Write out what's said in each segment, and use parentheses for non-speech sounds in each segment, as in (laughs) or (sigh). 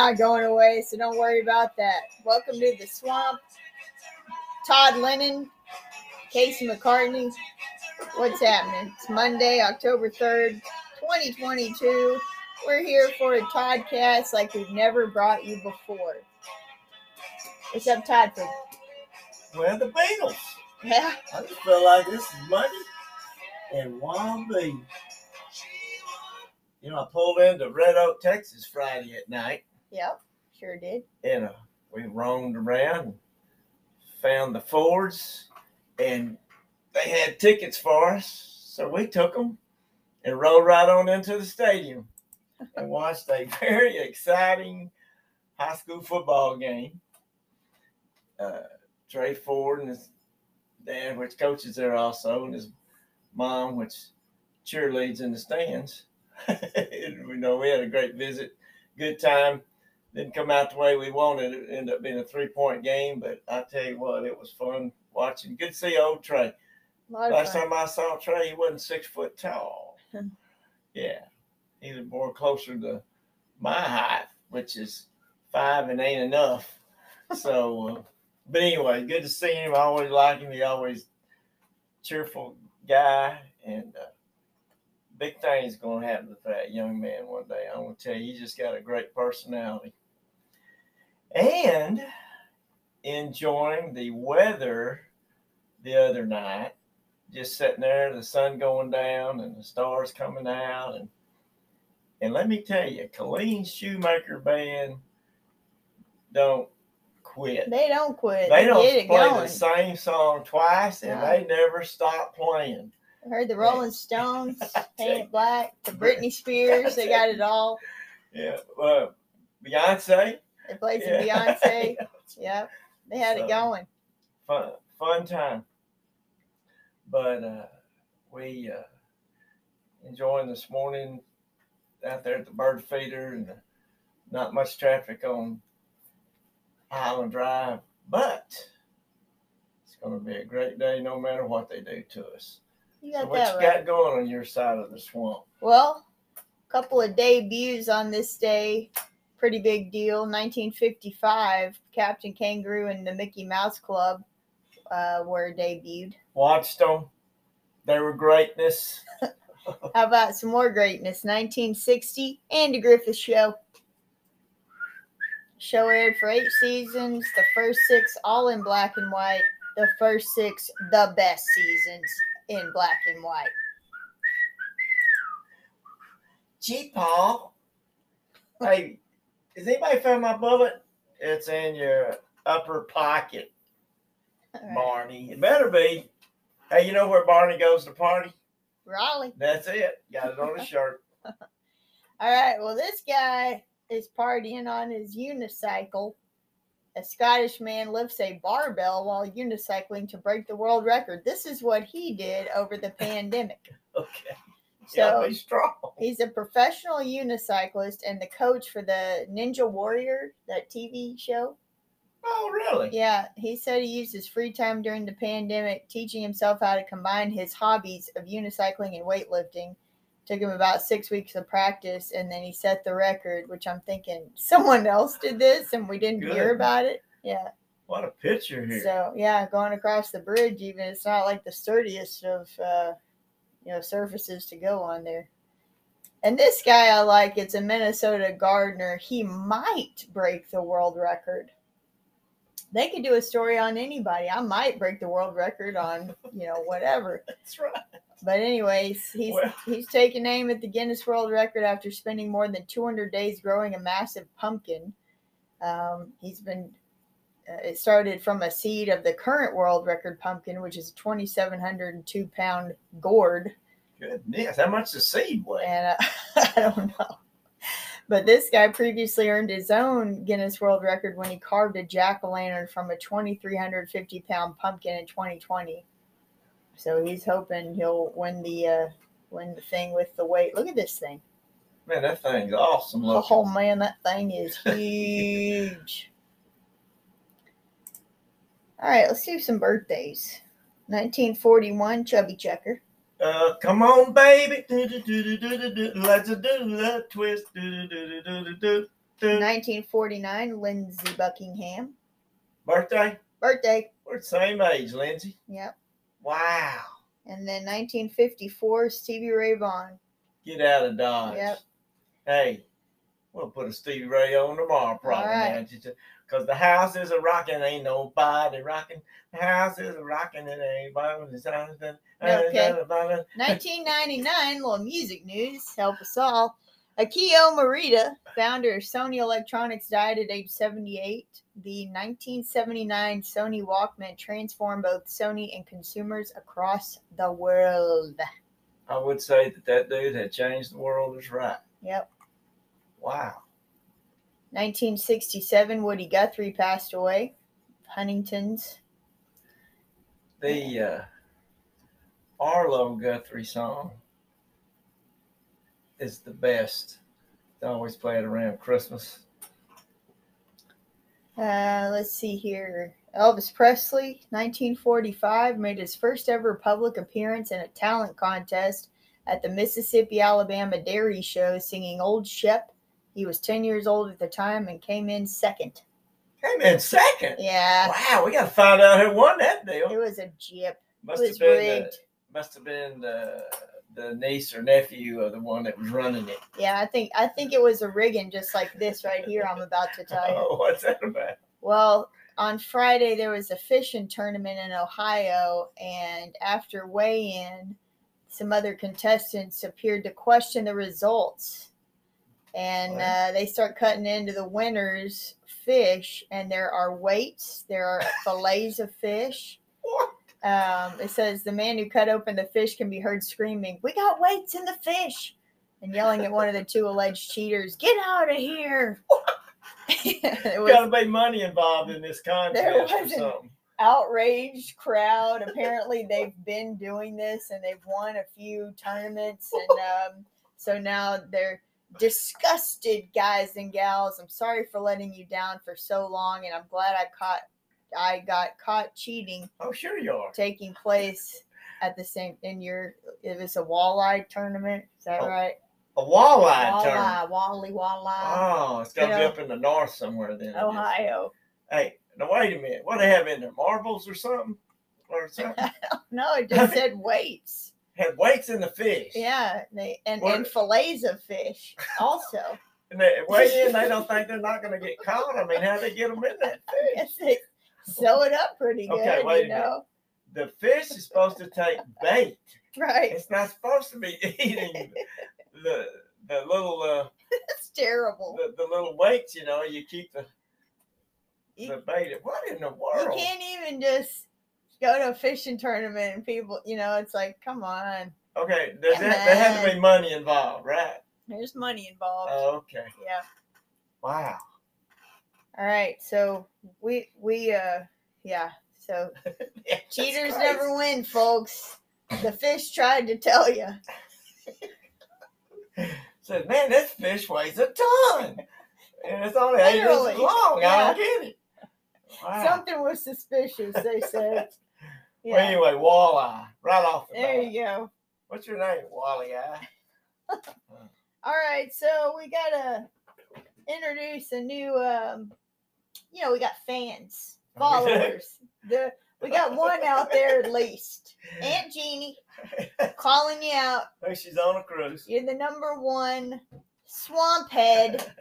Hey, but we're not going away, so don't worry about that. Welcome to the swamp. Todd Lennon, Casey McCartney. What's happening? It's Monday, October 3rd, 2022. We're here for a Toddcast like we've never brought you before. What's up, Todd? Well, the Beatles. yeah, I just feel like this is Monday and one B. You know, I pulled into Red Oak, Texas Friday at night, yep, sure did. and uh, we roamed around found the Fords, and they had tickets for us, so we took them and rode right on into the stadium and (laughs) watched a very exciting high school football game. Uh, Trey Ford and his dad, which coaches there also, and his mom, which cheerleads in the stands. And (laughs) we know we had a great visit, good time. Didn't come out the way we wanted. It ended up being a three point game, but I tell you what, it was fun watching. Good to see old Trey. A lot of Last fun. time I saw Trey, he wasn't six foot tall. (laughs) Yeah, he was more closer to my height, which is five and ain't enough. So, uh, but anyway, good to see him. I always like him. He always cheerful guy, and uh, big things going to happen to that young man one day. I'm going to tell you, he just got a great personality, and enjoying the weather the other night just sitting there, the sun going down and the stars coming out, and and let me tell you, Colleen Shoemaker Band don't quit. They don't quit. They They, don't play the same song twice, and No. they never stop playing. I heard the Rolling (laughs) Stones, Paint. It Black, the Britney (laughs) Spears. They got it all. Yeah, well, Beyonce, They played some yeah. Beyonce. (laughs) Yep, they had So- it going. fun fun time. But uh, we uh, enjoying this morning out there at the bird feeder and not much traffic on Highland Drive, but it's going to be a great day no matter what they do to us. You So what that you right. got going on your side of the swamp? Well, a couple of debuts on this day. Pretty big deal. 1955, Captain Kangaroo and the Mickey Mouse Club uh, were debuted. Watched them. They were greatness. (laughs) How about some more greatness? 1960, Andy Griffith Show. Show aired for eight seasons. The first six all in black and white. The first six, the best seasons in black and white. Gee, Paul. Hey, has anybody found my bullet? It's in your upper pocket, right. Barney. It better be. Hey, you know where Barney goes to party? Raleigh. That's it. Got it on his (laughs) shirt. All right. Well, this guy is partying on his unicycle. A Scottish man lifts a barbell while unicycling to break the world record. This is what he did over the (laughs) pandemic. Okay. So yeah, be strong. he's a professional unicyclist and the coach for the Ninja Warrior, that TV show. Oh, really? Yeah, he said he used his free time during the pandemic teaching himself how to combine his hobbies of unicycling and weightlifting. Took him about six weeks of practice, and then he set the record. Which I'm thinking (laughs) someone else did this, and we didn't hear about it. Yeah. What a picture here. So yeah, going across the bridge, even it's not like the sturdiest of uh, you know surfaces to go on there. And this guy I like. It's a Minnesota gardener. He might break the world record. They could do a story on anybody. I might break the world record on you know whatever. (laughs) That's right. But anyways, he's Well- he's taken aim at the Guinness World Record after spending more than 200 days growing a massive pumpkin. Um, he's been it started from a seed of the current world record pumpkin, which is a 2,702 pound gourd, Goodness. How much does seed weigh? and uh, (laughs) I don't know. But this guy previously earned his own Guinness World Record when he carved a jack o' lantern from a 2,350 pound pumpkin in 2020. So he's hoping he'll win the uh, win the thing with the weight. Look at this thing. Man, that thing's awesome looking. Oh man, that thing is (laughs) huge. All right, let's do some birthdays. 1941, Chubby Checker. Uh, come on, baby. Do, do, do, do, do, do, do. Let's do the twist. Do, do, do, do, do, do, do. 1949, Lindsey Buckingham. Birthday? Birthday. We're the same age, Lindsey. Yep. Wow. And then 1954, Stevie Ray Vaughan. Get out of Dodge. Yep. Hey, we'll put a Stevie Ray on tomorrow, probably. right. Because the house is a rocking, ain't nobody rocking. The house is a rocking, it ain't nobody. Okay. 1999, little music news. Help us all. Akio Morita, founder of Sony Electronics, died at age 78. The 1979 Sony Walkman transformed both Sony and consumers across the world. I would say that that dude had changed the world is right. Yep. Wow. 1967, Woody Guthrie passed away. Huntington's. The uh, Arlo Guthrie song is the best. They always play it around Christmas. Uh, let's see here. Elvis Presley, 1945, made his first ever public appearance in a talent contest at the Mississippi Alabama Dairy Show singing Old Shep. He was 10 years old at the time and came in second. Came in second. Yeah, Wow, we got to find out who won that deal. it was a jip. It Must have been uh, rigged. the, must have been the, the niece or nephew of the one that was running it. Yeah, I think I think it was a rigging just like this right here I'm about to (laughs) tell you. Oh, what's that about? Well, on Friday there was a fishing tournament in Ohio, and after weigh-in, some other contestants appeared to question the results, and uh, they start cutting into the winners' fish, and there are weights, there are fillets of fish. Um, it says the man who cut open the fish can be heard screaming, "We got weights in the fish!" and yelling at one of the two alleged cheaters, "Get out of here!" (laughs) (laughs) was Got to be money involved in this contest or something. outraged crowd. Apparently, they've been doing this and they've won a few tournaments, and um, so now they're disgusted, guys and gals. I'm sorry for letting you down for so long, and I'm glad I caught, I got caught cheating Oh, sure you are. taking place at the same in your. It was a walleye tournament. Is that Oh, right? A walleye tournament. Walleye, wally, walleye, Oh, it's got to be up in the north somewhere then. Ohio. Hey, now wait a minute. What do they have in there? Marbles or something? Or something? (laughs) No, it just said weights. Had weights in the fish. Yeah, they and, What- and fillets of fish also. (laughs) And they weigh in, they don't think they're not going to get caught. I mean, how they get them in that (laughs) fish? They sew it up pretty good, Okay, wait a you minute. know. The fish is supposed to take bait. Right. It's not supposed to be (laughs) eating the the little uh, It's terrible. the, the little weights. You know, you keep the You, the bait. What in the world? you can't even just go to a fishing tournament and people, you know, it's like, come on. Okay, does Come that, there had to be money involved, right? There's money involved. Oh, okay. yeah. Wow. All right. So we we uh yeah. So (laughs) Yeah, cheaters never win, folks. The fish tried to tell you. (laughs) Said, man, this fish weighs a ton. And it's only eight Literally, inches long. I don't get it. Wow. Something was suspicious, they said. Well, anyway, walleye, right off the There bat. you go. What's your name? Wally Eye. (laughs) All right, so we gotta introduce a new um you know, we got fans, (laughs) followers. the we got one out there at least. (laughs) Aunt Jeannie calling you out. Hey, she's on a cruise. You're the number one swamp head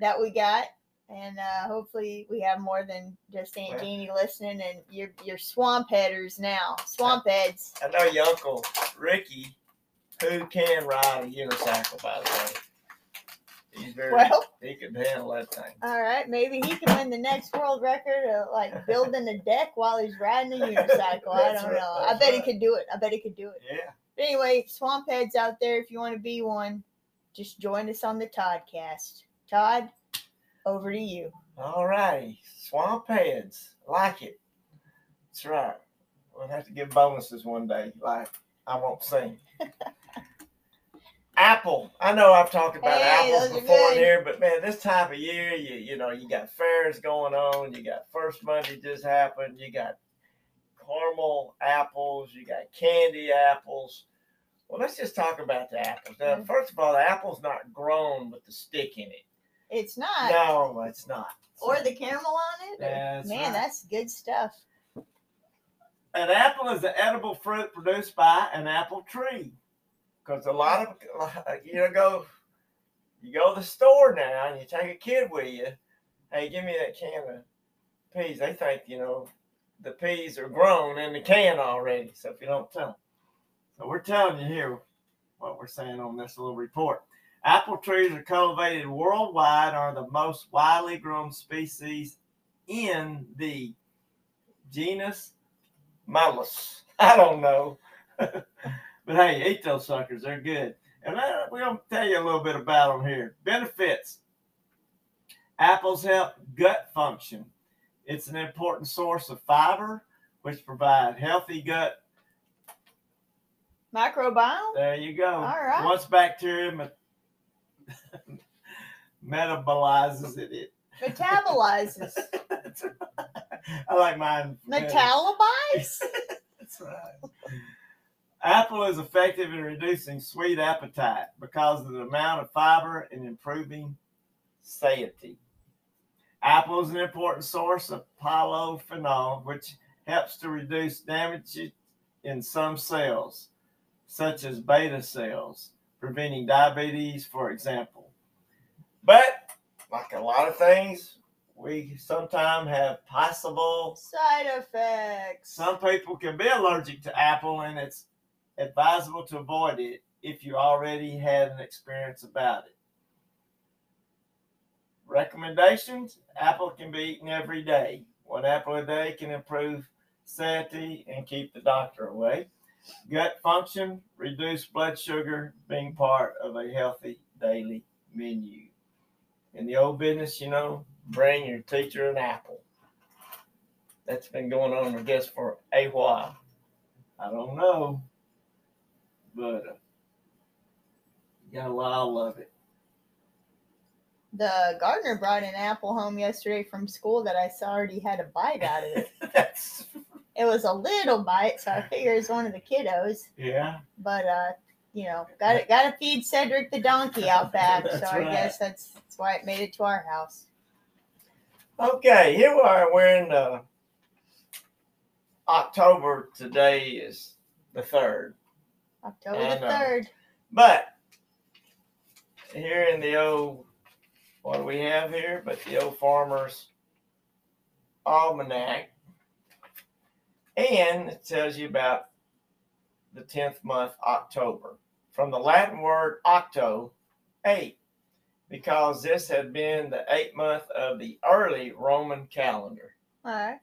that we got. And uh, hopefully we have more than just Aunt Jeannie listening and you're you're swamp headers now. Swamp heads. I know your uncle Ricky, who can ride a unicycle, by the way. He's very. Well, he can handle that thing. all right, maybe he can win the next world record of like (laughs) building a deck while he's riding a unicycle. I don't right, know. I bet he could do it. I bet he could do it. Yeah. But anyway, swamp heads out there, if you want to be one, just join us on the Toddcast. Todd, over to you. All righty. Swamp heads. Like it. That's right. We'll have to give bonuses one day. Like, I won't sing. (laughs) Apple. I know I've talked about Hey, apples before in here, but man, this time of year, you you know, you got fairs going on. You got First Monday just happened. You got caramel apples. You got candy apples. Well, let's just talk about the apples. Now, Mhm. first of all, the apple's not grown with the stick in it. It's not. No, it's not. Or the caramel on it. That's Man, right. that's good stuff. An apple is an edible fruit produced by an apple tree. Because a lot of you know go you go to the store now and you take a kid with you. Hey, give me that can of peas. They think you know the peas are grown in the can already. So if you don't tell them, so we're telling you here what we're saying on this little report. Apple trees are cultivated worldwide are the most widely grown species in the genus Malus. (laughs) I don't know. (laughs) but hey, eat those suckers. They're good. And we're going to tell you a little bit about them here. Benefits apples help gut function. It's an important source of fiber, which provide healthy gut. Microbiome. There you go. All right. Once bacteria (laughs) metabolizes it, it Metabolizes. (laughs) I like mine. Metalabites. (laughs) That's right. Apple is effective in reducing sweet appetite because of the amount of fiber and improving satiety. Apple is an important source of polyphenol, which helps to reduce damage in some cells, such as beta cells, preventing diabetes, for example. But, like a lot of things, we sometimes have possible Side effects. some people can be allergic to apple, and it's advisable to avoid it if you already had an experience about it. Recommendations apple can be eaten every day. One apple a day can improve satiety and keep the doctor away. Gut function, reduce blood sugar, being part of a healthy daily menu. In the old business, you know, bring your teacher an apple that's been going on, I guess, for a while. I don't know, but uh, you got a lot of it. The gardener brought an apple home yesterday from school that I saw already had a bite out of it. (laughs) that's It was a little bite, so I figure it's one of the kiddos. yeah. But uh, you know, got to got to feed Cedric the donkey out back. (laughs) so I right. guess that's that's why it made it to our house. Okay, here we are. We're in uh, October. Today is the third, October I the know. third. but here in the old, what do we have here? But the old farmer's almanac, and it tells you about the tenth month, October, from the Latin word octo, eight, because this had been the eighth month of the early Roman calendar. All right.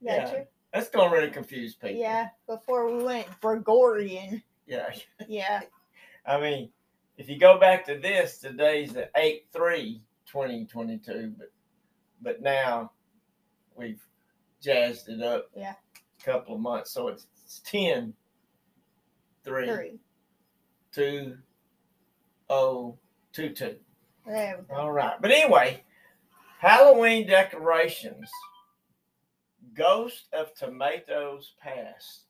Yeah. That's gonna really confuse people. Yeah. Before we went Gregorian. Yeah. Yeah. (laughs) I mean, if you go back to this, today's the 8 3 2022, but but now we've jazzed it up Yeah. Couple of months. So it's, it's 10 3 Three. 2 0 2 2. There we go. All right. But anyway, Halloween decorations. Ghost of Tomatoes Past.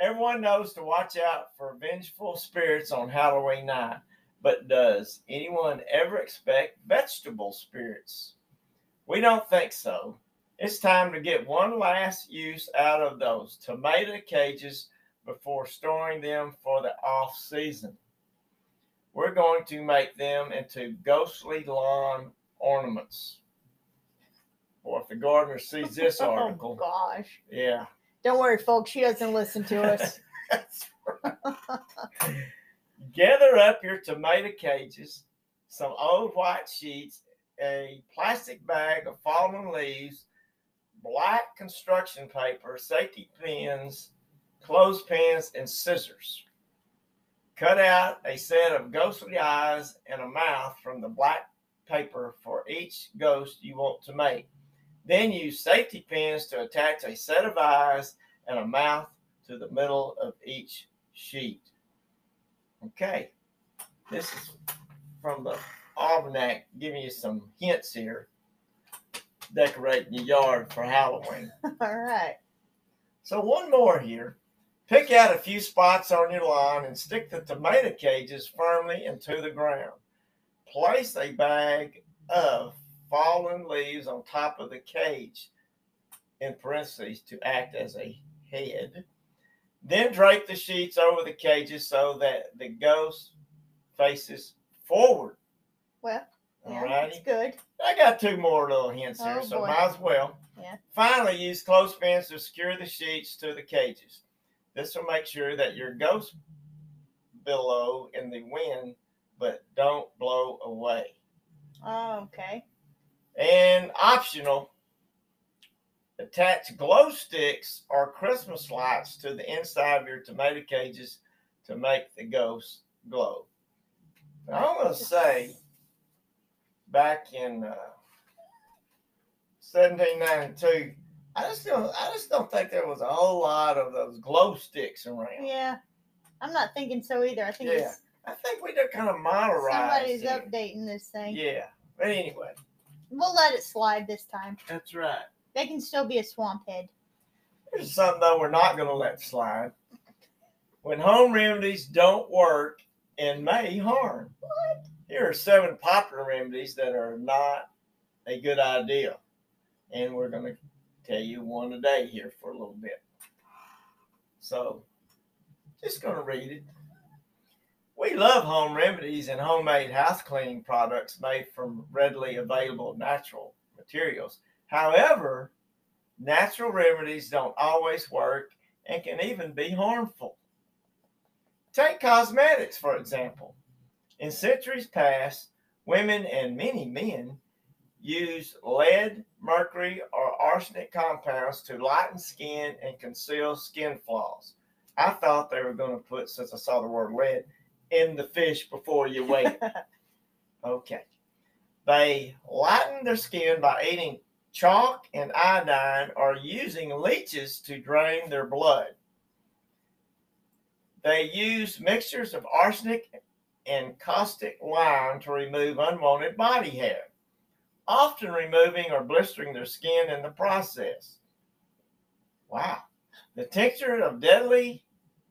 Everyone knows to watch out for vengeful spirits on Halloween night, but does anyone ever expect vegetable spirits? We don't think so. It's time to get one last use out of those tomato cages before storing them for the off season. We're going to make them into ghostly lawn ornaments. Or if the gardener sees this article. (laughs) Oh article, gosh. yeah. Don't worry, folks. She doesn't listen to us. (laughs) Gather up your tomato cages, some old white sheets, a plastic bag of fallen leaves, black construction paper, safety pins, clothespins, and scissors. Cut out a set of ghostly eyes and a mouth from the black paper for each ghost you want to make. Then use safety pins to attach a set of eyes and a mouth to the middle of each sheet. Okay, this is from the almanac, giving you some hints here. Decorating your yard for Halloween. (laughs) All right. So one more here. Pick out a few spots on your lawn and stick the tomato cages firmly into the ground. Place a bag of fallen leaves on top of the cage, in parentheses, to act as a head. Then drape the sheets over the cages so that the ghost faces forward. Well, yeah, righty. that's good. I got two more little hints here, Oh, so boy. might as well. Yeah. Finally, use clothespins to secure the sheets to the cages. This will make sure that your ghost billow in the wind, but don't blow away. Oh, okay. And optional, attach glow sticks or Christmas lights to the inside of your tomato cages to make the ghosts glow. Now, I'm going to say back in uh, 1792, I just don't, I just don't think there was a whole lot of those glow sticks around. Yeah. I'm not thinking so either. I think Yeah, it's I think we just kind of modernized. somebody's it. updating this thing. Yeah, but anyway, We'll let it slide this time. that's right. They can still be a swamp head. Here's something though we're not going to let slide. When home remedies don't work and may harm. Here are seven popular remedies that are not a good idea. And we're going to tell you one a day here for a little bit. So, just going to read it. We love home remedies and homemade house cleaning products made from readily available natural materials. However, natural remedies don't always work and can even be harmful. Take cosmetics, for example. In centuries past, women and many men used lead, mercury, or arsenic compounds to lighten skin and conceal skin flaws. I thought they were going to put, since I saw the word lead, in the fish before you wait. (laughs) Okay. They lighten their skin by eating chalk and iodine or using leeches to drain their blood. They use mixtures of arsenic and caustic lime to remove unwanted body hair, often removing or blistering their skin in the process. Wow. The tincture of deadly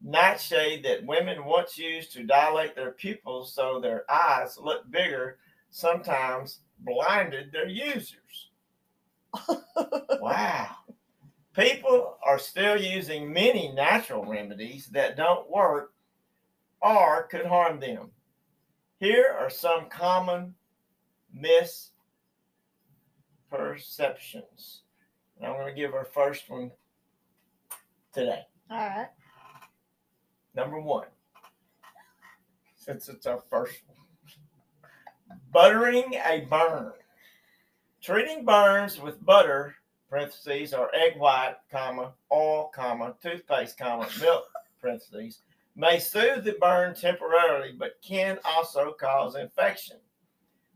nightshade that women once used to dilate their pupils so their eyes looked bigger sometimes blinded their users. (laughs) wow. People are still using many natural remedies that don't work or could harm them. Here are some common misperceptions. And I'm going to give our first one today. All right. Number one, since it's our first one, buttering a burn. Treating burns with butter, parentheses, or egg white, comma, oil, comma, toothpaste, comma, milk, parentheses, may soothe the burn temporarily, but can also cause infection.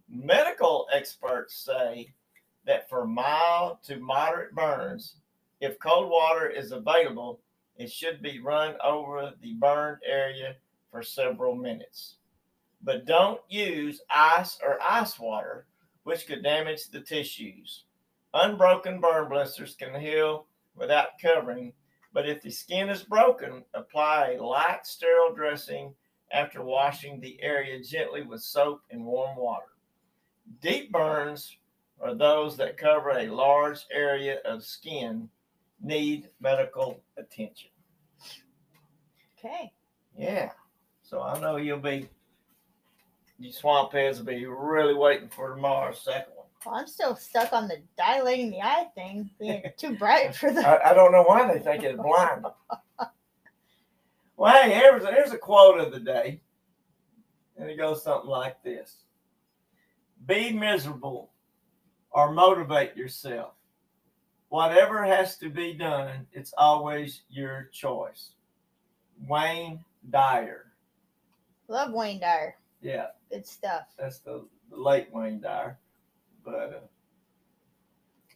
Medical experts say that for mild to moderate burns, if cold water is available, it should be run over the burned area for several minutes. But don't use ice or ice water, which could damage the tissues. Unbroken burn blisters can heal without covering, but if the skin is broken, apply a light sterile dressing after washing the area gently with soap and warm water. Deep burns are those that cover a large area of skin need medical attention. Okay. Yeah. So I know you'll be, you swamp heads will be really waiting for tomorrow's second one. Well, I'm still stuck on the dilating the eye thing, being (laughs) too bright for the. I, I don't know why they think it's blind. well, hey, here's a, here's a quote of the day. And it goes something like this Be miserable or motivate yourself. Whatever has to be done, it's always your choice. Wayne Dyer. Love Wayne Dyer. Yeah, Good stuff. that's the, the late Wayne Dyer. But uh,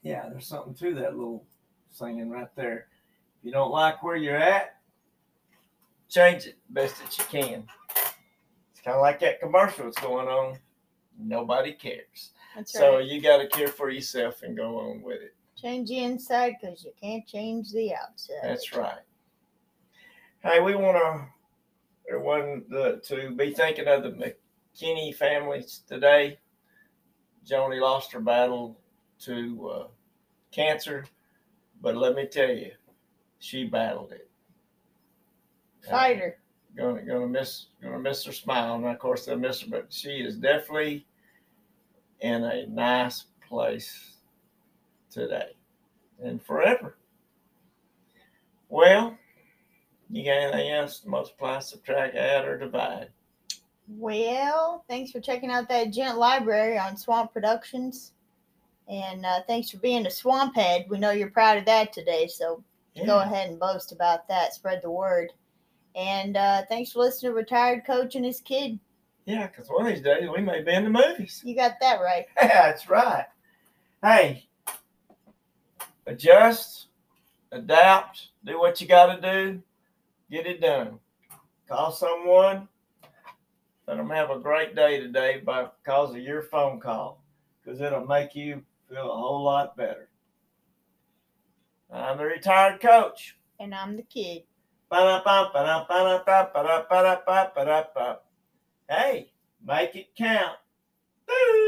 yeah, there's something to that little singing right there. If you don't like where you're at, change it best that you can. It's kind of like that commercial that's going on. Nobody cares. That's So right. you got to care for yourself and go on with it. Change the inside because you can't change the outside. That's right. Hey, we want to everyone to, to be thinking of the McKinney families today. Joni lost her battle to uh, cancer, but let me tell you, she battled it. Fighter. Gonna gonna miss gonna miss her smile, and of course they'll miss her, but she is definitely in a nice place today and forever. Well, you got anything else to multiply, subtract, add, or divide? Well, thanks for checking out that Gent Library on Swamp Productions. And uh, thanks for being a swamp head. We know you're proud of that today, so go ahead and boast about that. Spread the word. And uh, thanks for listening to Retired Coach and his kid. Yeah, because one of these days we may be in the movies. You got that right. (laughs) Yeah, that's right. Hey, adjust, adapt, do what you got to do, get it done. Call someone. Let them have a great day today because of your phone call, because it'll make you feel a whole lot better. I'm the retired coach. And I'm the kid. Hey, make it count. Boo!